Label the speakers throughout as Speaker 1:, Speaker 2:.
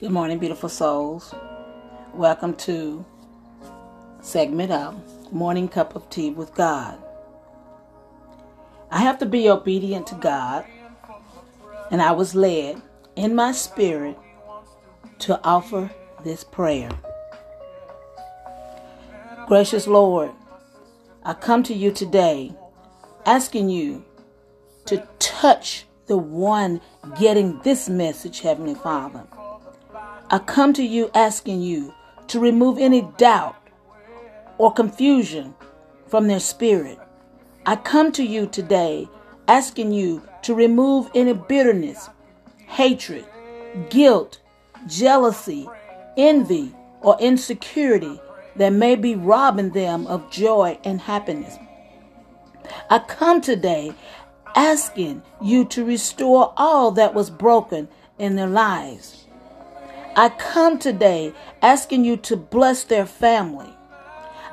Speaker 1: Good morning, beautiful souls. Welcome to segment of Morning Cup of Tea with God. I have to be obedient to God, and I was led in my spirit to offer this prayer. Gracious Lord, I come to you today asking you to touch the one getting this message, Heavenly Father. I come to you asking you to remove any doubt or confusion from their spirit. I come to you today asking you to remove any bitterness, hatred, guilt, jealousy, envy, or insecurity that may be robbing them of joy and happiness. I come today asking you to restore all that was broken in their lives. I come today asking you to bless their family.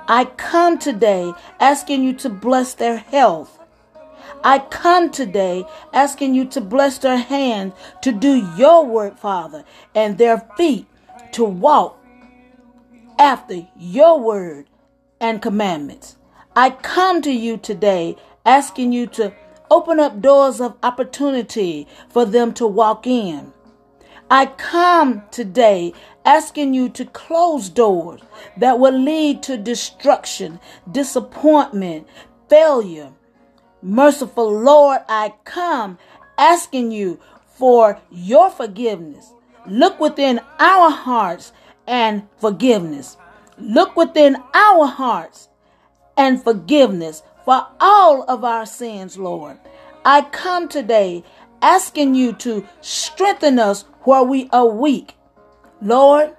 Speaker 1: I come today asking you to bless their health. I come today asking you to bless their hands to do your work, Father, and their feet to walk after your word and commandments. I come to you today asking you to open up doors of opportunity for them to walk in. I come today asking you to close doors that will lead to destruction, disappointment, failure. Merciful Lord, I come asking you for your forgiveness. Look within our hearts and forgiveness. Look within our hearts and forgiveness for all of our sins, Lord. I come today asking you to strengthen us where we are weak. Lord,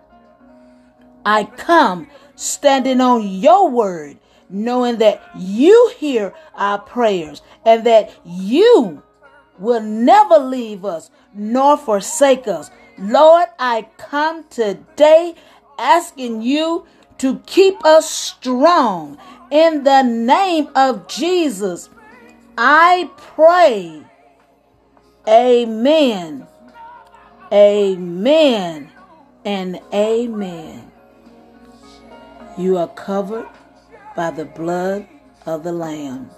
Speaker 1: I come standing on your word, knowing that you hear our prayers and that you will never leave us nor forsake us. Lord, I come today asking you to keep us strong in the name of Jesus. I pray Amen. Amen and amen. You are covered by the blood of the Lamb.